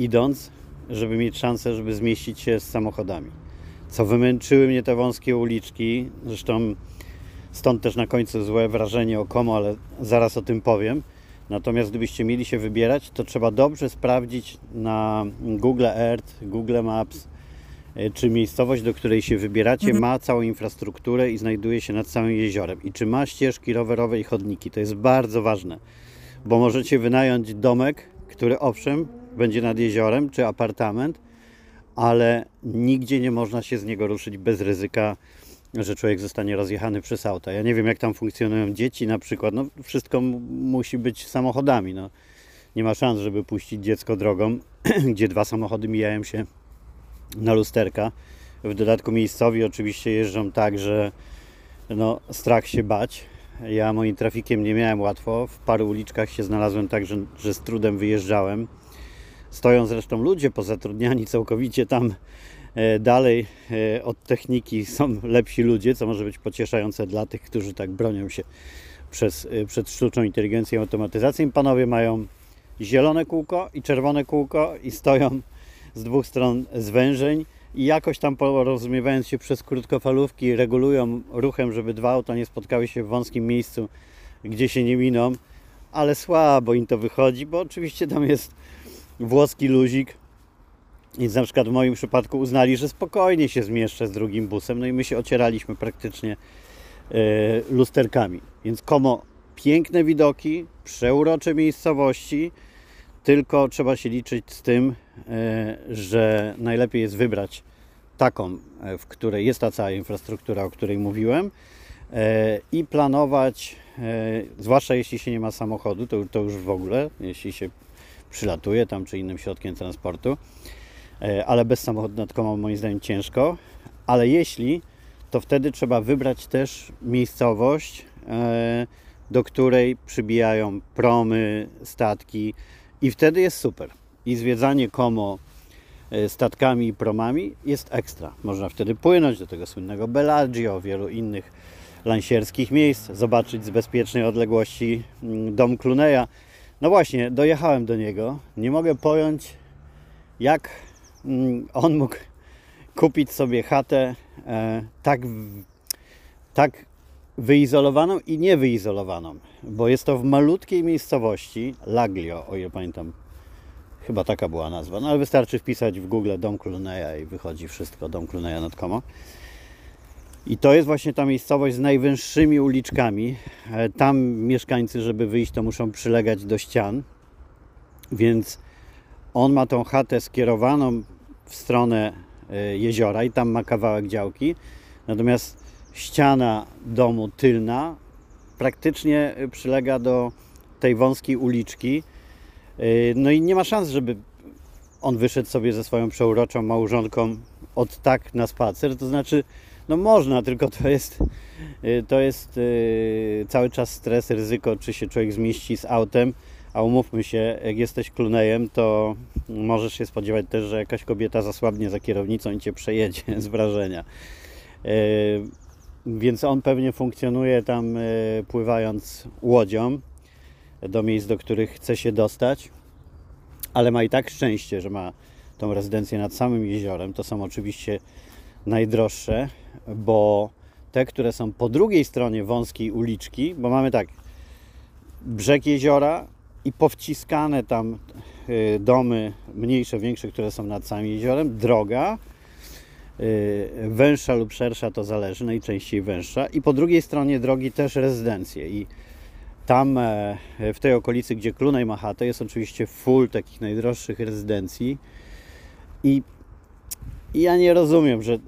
idąc, żeby mieć szansę, żeby zmieścić się z samochodami. Co wymęczyły mnie te wąskie uliczki, zresztą stąd też na końcu złe wrażenie o Komo, ale zaraz o tym powiem. Natomiast gdybyście mieli się wybierać, to trzeba dobrze sprawdzić na Google Earth, Google Maps, e, czy miejscowość, do której się wybieracie, ma całą infrastrukturę i znajduje się nad całym jeziorem. I czy ma ścieżki rowerowe i chodniki. To jest bardzo ważne, bo możecie wynająć domek, który owszem będzie nad jeziorem, czy apartament, ale nigdzie nie można się z niego ruszyć bez ryzyka, że człowiek zostanie rozjechany przez auta. Ja nie wiem, jak tam funkcjonują dzieci na przykład. No, wszystko musi być samochodami. No. Nie ma szans, żeby puścić dziecko drogą, <clears throat> gdzie dwa samochody mijają się na lusterka. W dodatku miejscowi oczywiście jeżdżą tak, że no, strach się bać. Ja moim trafikiem nie miałem łatwo. W paru uliczkach się znalazłem tak, że, że z trudem wyjeżdżałem. Stoją zresztą ludzie pozatrudniani całkowicie tam e, dalej e, od techniki są lepsi ludzie, co może być pocieszające dla tych, którzy tak bronią się przez, e, przed sztuczną inteligencją i automatyzacją. Panowie mają zielone kółko i czerwone kółko i stoją z dwóch stron zwężeń i jakoś tam porozumiewając się przez krótkofalówki regulują ruchem, żeby dwa auta nie spotkały się w wąskim miejscu, gdzie się nie miną, ale słabo im to wychodzi, bo oczywiście tam jest włoski luzik, więc na przykład w moim przypadku uznali, że spokojnie się zmieszczę z drugim busem, no i my się ocieraliśmy praktycznie e, lusterkami. Więc komo piękne widoki, przeurocze miejscowości, tylko trzeba się liczyć z tym, e, że najlepiej jest wybrać taką, e, w której jest ta cała infrastruktura, o której mówiłem e, i planować, zwłaszcza jeśli się nie ma samochodu, to, to już w ogóle, jeśli się przylatuje tam czy innym środkiem transportu, ale bez samochodu nad komą moim zdaniem ciężko, ale jeśli, to wtedy trzeba wybrać też miejscowość, do której przybijają promy, statki i wtedy jest super. I zwiedzanie Komo e, statkami i promami jest ekstra. Można wtedy płynąć do tego słynnego Bellagio, wielu innych lansierskich miejsc, zobaczyć z bezpiecznej odległości mm, dom Cluneya. No właśnie, dojechałem do niego. Nie mogę pojąć, jak mm, on mógł kupić sobie chatę e, tak, tak wyizolowaną i niewyizolowaną, bo jest to w malutkiej miejscowości, Laglio, o ile pamiętam, chyba taka była nazwa, no ale wystarczy wpisać w Google Dom Cluneya i wychodzi wszystko, Dom Cluneya nad. I to jest właśnie ta miejscowość z najwęższymi uliczkami. E, tam mieszkańcy, żeby wyjść, to muszą przylegać do ścian, więc on ma tą chatę skierowaną w stronę e, jeziora i tam ma kawałek działki. Natomiast ściana domu tylna praktycznie przylega do tej wąskiej uliczki. No i nie ma szans, żeby on wyszedł sobie ze swoją przeuroczą małżonką od tak na spacer. To znaczy, no można, tylko to jest, y, to jest y, cały czas stres, ryzyko, czy się człowiek zmieści z autem. A umówmy się, jak jesteś klunejem, to możesz się spodziewać też, że jakaś kobieta zasłabnie za kierownicą i cię przejedzie <laughs> z wrażenia. Więc on pewnie funkcjonuje tam pływając łodzią do miejsc, do których chce się dostać, ale ma i tak szczęście, że ma tą rezydencję nad samym jeziorem. To są oczywiście najdroższe, bo te, które są po drugiej stronie wąskiej uliczki, bo mamy tak brzeg jeziora i powciskane tam e, domy mniejsze, większe, które są nad samym jeziorem, droga, Y, węższa lub szersza, to zależy, najczęściej węższa. I po drugiej stronie drogi też rezydencje. I tam e, w tej okolicy, gdzie Klunej ma chatę, jest oczywiście full takich najdroższych rezydencji. I ja nie rozumiem, że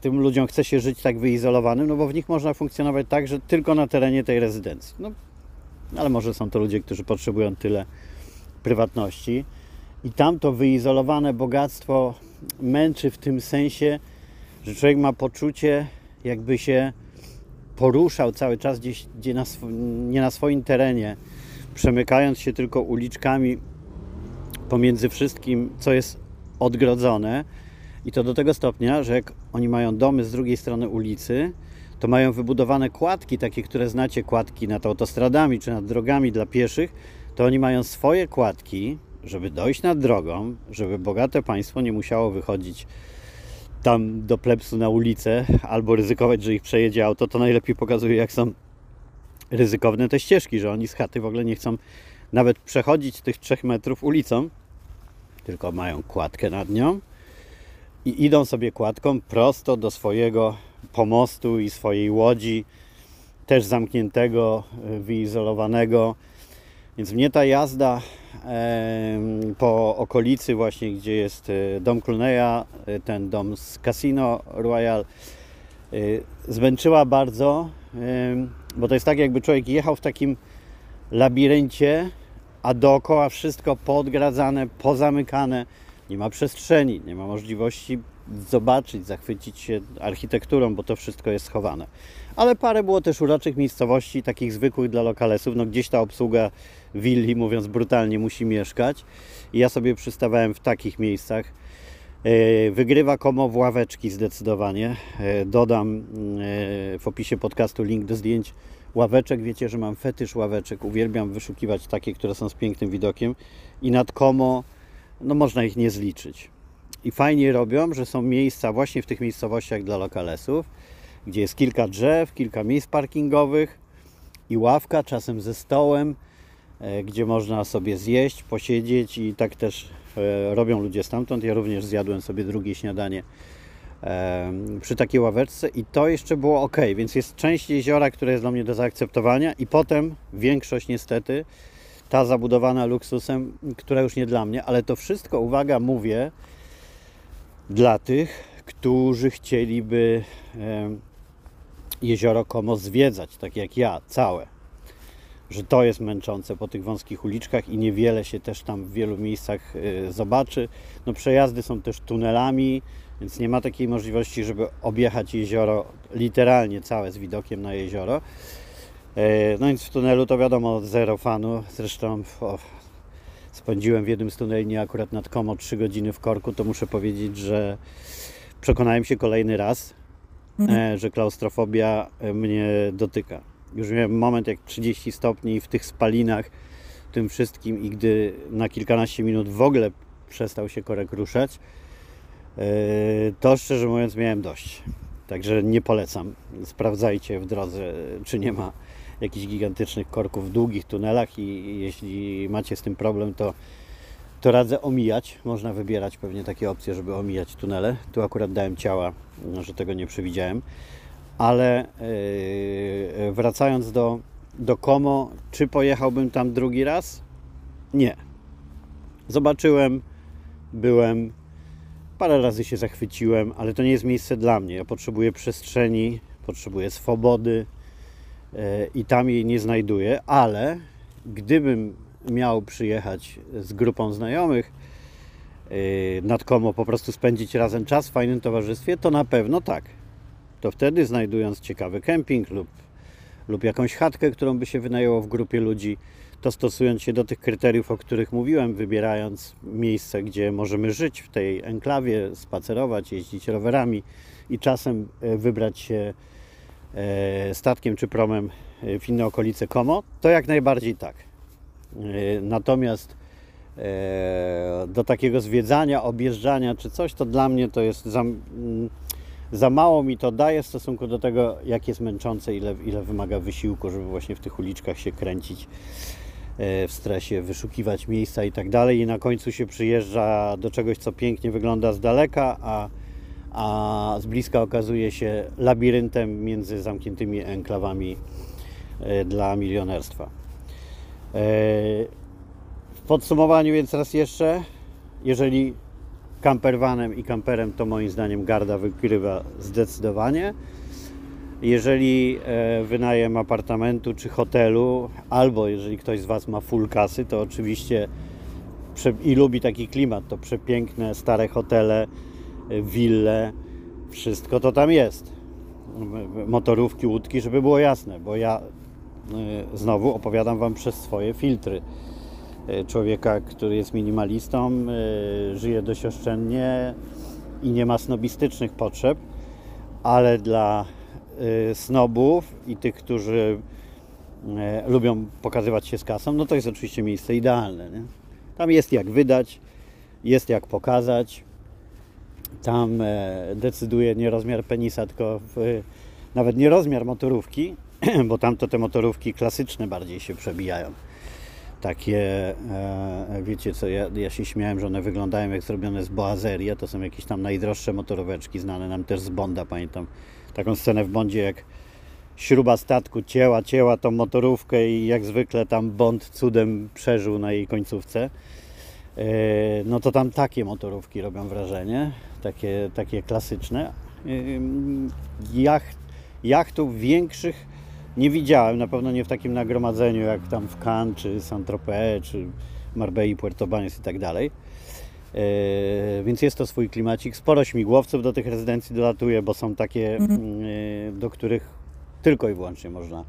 tym ludziom chce się żyć tak wyizolowanym, no bo w nich można funkcjonować tak, że tylko na terenie tej rezydencji. No, ale może są to ludzie, którzy potrzebują tyle prywatności. I tam to wyizolowane bogactwo męczy w tym sensie, że człowiek ma poczucie, jakby się poruszał cały czas gdzieś gdzie na nie na swoim terenie, przemykając się tylko uliczkami pomiędzy wszystkim, co jest odgrodzone. I to do tego stopnia, że jak oni mają domy z drugiej strony ulicy, to mają wybudowane kładki, takie, które znacie, kładki nad autostradami czy nad drogami dla pieszych, to oni mają swoje kładki, żeby dojść nad drogą, żeby bogate państwo nie musiało wychodzić tam do plepsu na ulicę albo ryzykować, że ich przejedzie auto, to najlepiej pokazuje, jak są ryzykowne te ścieżki, że oni z chaty w ogóle nie chcą nawet przechodzić tych trzech metrów ulicą, tylko mają kładkę nad nią i idą sobie kładką prosto do swojego pomostu i swojej łodzi, też zamkniętego, wyizolowanego. Więc mnie ta jazda po okolicy właśnie, gdzie jest e, dom Cluneya, e, ten dom z Casino Royal, e, zmęczyła bardzo, bo to jest tak jakby człowiek jechał w takim labiryncie, a dookoła wszystko podgradzane, pozamykane, nie ma przestrzeni, nie ma możliwości zobaczyć, zachwycić się architekturą, bo to wszystko jest schowane. Ale parę było też uroczych miejscowości, takich zwykłych dla lokalesów. No gdzieś ta obsługa willi, mówiąc brutalnie, musi mieszkać. I ja sobie przystawałem w takich miejscach. E, wygrywa komo w ławeczki zdecydowanie. E, dodam e, w opisie podcastu link do zdjęć ławeczek. Wiecie, że mam fetysz ławeczek. Uwielbiam wyszukiwać takie, które są z pięknym widokiem. I nad komo, no można ich nie zliczyć. I fajnie robią, że są miejsca właśnie w tych miejscowościach dla lokalesów, gdzie jest kilka drzew, kilka miejsc parkingowych i ławka, czasem ze stołem, e, gdzie można sobie zjeść, posiedzieć i tak też e, robią ludzie stamtąd. Ja również zjadłem sobie drugie śniadanie e, przy takiej ławeczce i to jeszcze było ok, więc jest część jeziora, które jest dla mnie do zaakceptowania i potem większość niestety ta zabudowana luksusem, która już nie dla mnie, ale to wszystko, uwaga, mówię dla tych, którzy chcieliby jezioro Como zwiedzać, tak jak ja, całe. Że to jest męczące po tych wąskich uliczkach i niewiele się też tam w wielu miejscach e, zobaczy. No przejazdy są też tunelami, więc nie ma takiej możliwości, żeby objechać jezioro literalnie całe z widokiem na jezioro. E, No więc w tunelu to wiadomo, zero fanu. Zresztą o, spędziłem w jednym z tuneli, nie akurat nad Komo, 3 godziny w korku, to muszę powiedzieć, że przekonałem się kolejny raz, e, że klaustrofobia e, mnie dotyka. Już miałem moment jak 30 stopni w tych spalinach, tym wszystkim i gdy na kilkanaście minut w ogóle przestał się korek ruszać, to szczerze mówiąc miałem dość. Także nie polecam. Sprawdzajcie w drodze, czy nie ma jakichś gigantycznych korków w długich tunelach i jeśli macie z tym problem, to, to radzę omijać. Można wybierać pewnie takie opcje, żeby omijać tunele. Tu akurat dałem ciała, że tego nie przewidziałem. Ale yy, wracając do, do Como, czy pojechałbym tam drugi raz? Nie. Zobaczyłem, byłem, parę razy się zachwyciłem, ale to nie jest miejsce dla mnie. Ja potrzebuję przestrzeni, potrzebuję swobody i tam jej nie znajduję, ale gdybym miał przyjechać z grupą znajomych e, nad Komo, po prostu spędzić razem czas w fajnym towarzystwie, to na pewno tak. To wtedy znajdując ciekawy kemping lub, lub jakąś chatkę, którą by się wynajęło w grupie ludzi, to stosując się do tych kryteriów, o których mówiłem, wybierając miejsce, gdzie możemy żyć w tej enklawie, spacerować, jeździć rowerami i czasem e, wybrać się statkiem czy promem e, w inne okolice Como, to jak najbardziej tak. E, Natomiast e, do takiego zwiedzania, objeżdżania czy coś, to dla mnie to jest za, za mało mi to daje w stosunku do tego, jak jest męczące, ile, ile wymaga wysiłku, żeby właśnie w tych uliczkach się kręcić e, w stresie, wyszukiwać miejsca i tak dalej. I na końcu się przyjeżdża do czegoś, co pięknie wygląda z daleka, a, a z bliska okazuje się labiryntem między zamkniętymi enklawami e, dla milionerstwa. E, W podsumowaniu więc raz jeszcze, jeżeli campervanem i kamperem, to moim zdaniem Garda wygrywa zdecydowanie. Jeżeli e, wynajem apartamentu czy hotelu, albo jeżeli ktoś z Was ma full kasy, to oczywiście i lubi taki klimat, to przepiękne stare hotele, wille, wszystko to tam jest. Motorówki, łódki, żeby było jasne, bo ja e, znowu opowiadam Wam przez swoje filtry e, człowieka, który jest minimalistą, żyje dość oszczędnie i nie ma snobistycznych potrzeb, ale dla snobów i tych, którzy lubią pokazywać się z kasą, no to jest oczywiście miejsce idealne. Nie? Tam jest jak wydać, jest jak pokazać. Tam e, decyduje nie rozmiar penisa, tylko w, nawet nie rozmiar motorówki, <clears throat> bo tam to te motorówki klasyczne bardziej się przebijają. Takie, e, wiecie co, ja, ja się śmiałem, że one wyglądają jak zrobione z boazerii, to są jakieś tam najdroższe motoróweczki, znane nam też z Bonda, pamiętam. Taką scenę w Bondzie, jak śruba statku cięła, cięła tą motorówkę i jak zwykle tam Bond cudem przeżył na jej końcówce. E, No to tam takie motorówki robią wrażenie, takie, takie klasyczne. Jacht, jachtów większych nie widziałem, na pewno nie w takim nagromadzeniu jak tam w Cannes, czy Saint-Tropez, czy Marbei, Puerto Banus i tak dalej. E, Więc jest to swój klimacik. Sporo śmigłowców do tych rezydencji dolatuje, bo są takie, mm, e, do których tylko i wyłącznie można,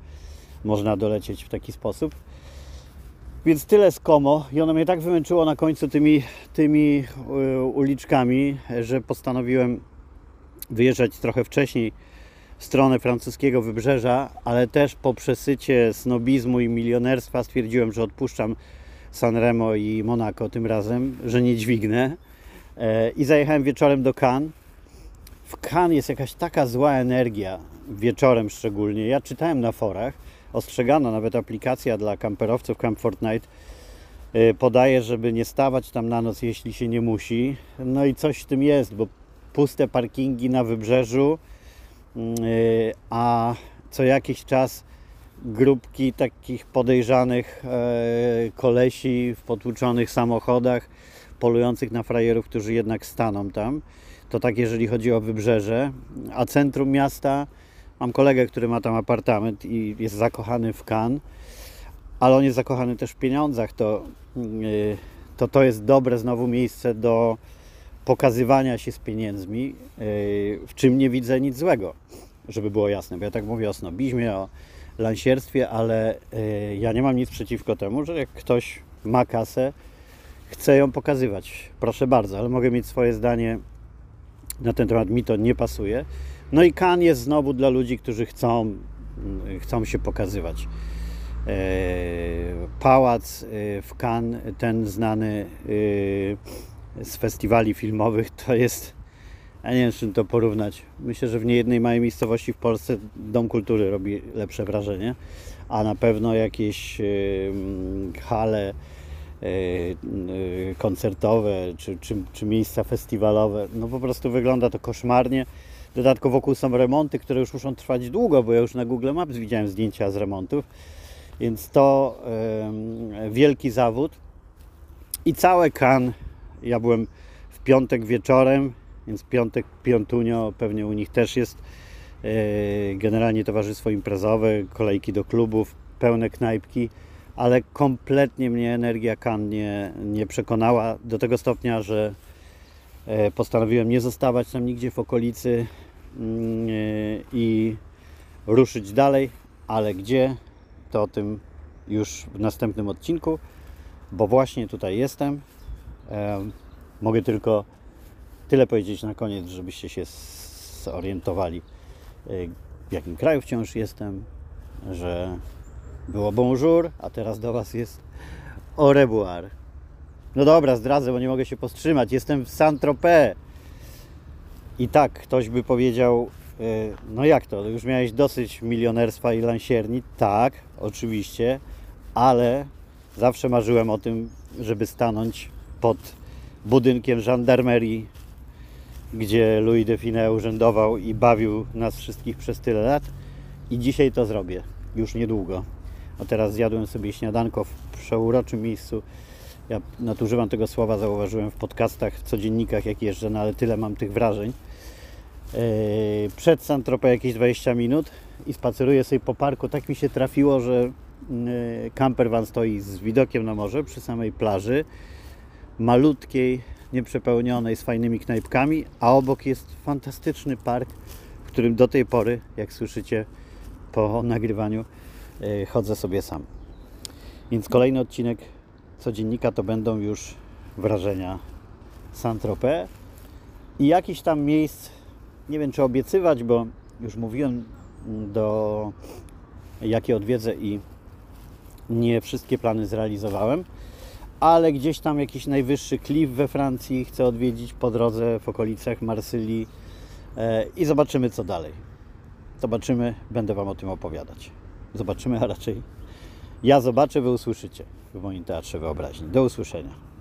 można dolecieć w taki sposób. Więc tyle z Como i ono mnie tak wymęczyło na końcu tymi, tymi e, uliczkami, że postanowiłem wyjeżdżać trochę wcześniej w stronę francuskiego wybrzeża, ale też po przesycie snobizmu i milionerstwa stwierdziłem, że odpuszczam Sanremo i Monaco tym razem, że nie dźwignę, E, I zajechałem wieczorem do Cannes. W Cannes jest jakaś taka zła energia, wieczorem szczególnie. Ja czytałem na forach, ostrzegano nawet aplikacja dla kamperowców Camp Fortnite e, podaje, żeby nie stawać tam na noc, jeśli się nie musi. No i coś w tym jest, bo puste parkingi na wybrzeżu, mm, y, a co jakiś czas grupki takich podejrzanych e, kolesi w potłuczonych samochodach, polujących na frajerów, którzy jednak staną tam. To tak, jeżeli chodzi o wybrzeże. A centrum miasta, mam kolegę, który ma tam apartament i jest zakochany w Cannes, ale on jest zakochany też w pieniądzach. To, y, to, to jest dobre znowu miejsce do pokazywania się z pieniędzmi, y, w czym nie widzę nic złego, żeby było jasne. Bo ja tak mówię o snobizmie, o lansierstwie, ale y, ja nie mam nic przeciwko temu, że jak ktoś ma kasę, chce ją pokazywać. Proszę bardzo, ale mogę mieć swoje zdanie na ten temat. Mi to nie pasuje. No i kan jest znowu dla ludzi, którzy chcą, mm, chcą się pokazywać. E, Pałac e, w Cannes, ten znany e, z festiwali filmowych, to jest, ja nie wiem czym to porównać. Myślę, że w niejednej małej miejscowości w Polsce Dom Kultury robi lepsze wrażenie, a na pewno jakieś hale koncertowe czy, czy, czy miejsca festiwalowe, no po prostu wygląda to koszmarnie. Dodatkowo wokół są remonty, które już muszą trwać długo, bo ja już na Google Maps widziałem zdjęcia z remontów więc to wielki zawód. I całe kan. Ja byłem w piątek wieczorem, więc piątek, piątunio, pewnie u nich też jest e, generalnie towarzystwo imprezowe, kolejki do klubów, pełne knajpki, ale kompletnie mnie energia kan nie, nie przekonała do tego stopnia, że e, postanowiłem nie zostawać tam nigdzie w okolicy i ruszyć dalej, ale gdzie to o tym już w następnym odcinku, bo właśnie tutaj jestem. mogę tylko tyle powiedzieć na koniec, żebyście się zorientowali, e, w jakim kraju wciąż jestem, że było bonjour, a teraz do Was jest au revoir. No dobra, zdradzę, bo nie mogę się powstrzymać. Jestem w Saint-Tropez. I tak, ktoś by powiedział, E, no jak to? Już miałeś dosyć milionerstwa i lansierni? Tak, oczywiście, ale zawsze marzyłem o tym, żeby stanąć pod budynkiem żandarmerii, gdzie Louis de Funès urzędował i bawił nas wszystkich przez tyle lat. I dzisiaj to zrobię, już niedługo. A teraz zjadłem sobie śniadanko w przeuroczym miejscu. Ja nadużywam tego słowa, zauważyłem w podcastach, codziennikach, jak jeżdżę, no ale tyle mam tych wrażeń przed Santropę jakieś 20 minut i spaceruję sobie po parku. Tak mi się trafiło, że yy, camper van stoi z widokiem na morze przy samej plaży, malutkiej, nieprzepełnionej, z fajnymi knajpkami, a obok jest fantastyczny park, w którym do tej pory, jak słyszycie po nagrywaniu, yy, chodzę sobie sam. Więc kolejny odcinek codziennika to będą już wrażenia Saint-Tropez i jakiś tam miejsc nie wiem czy obiecywać, bo już mówiłem do jakie odwiedzę i nie wszystkie plany zrealizowałem, ale gdzieś tam jakiś najwyższy klif we Francji chcę odwiedzić po drodze w okolicach Marsylii e, i zobaczymy co dalej. Zobaczymy, będę Wam o tym opowiadać. Zobaczymy, a raczej ja zobaczę, Wy usłyszycie w moim teatrze wyobraźni. Do usłyszenia.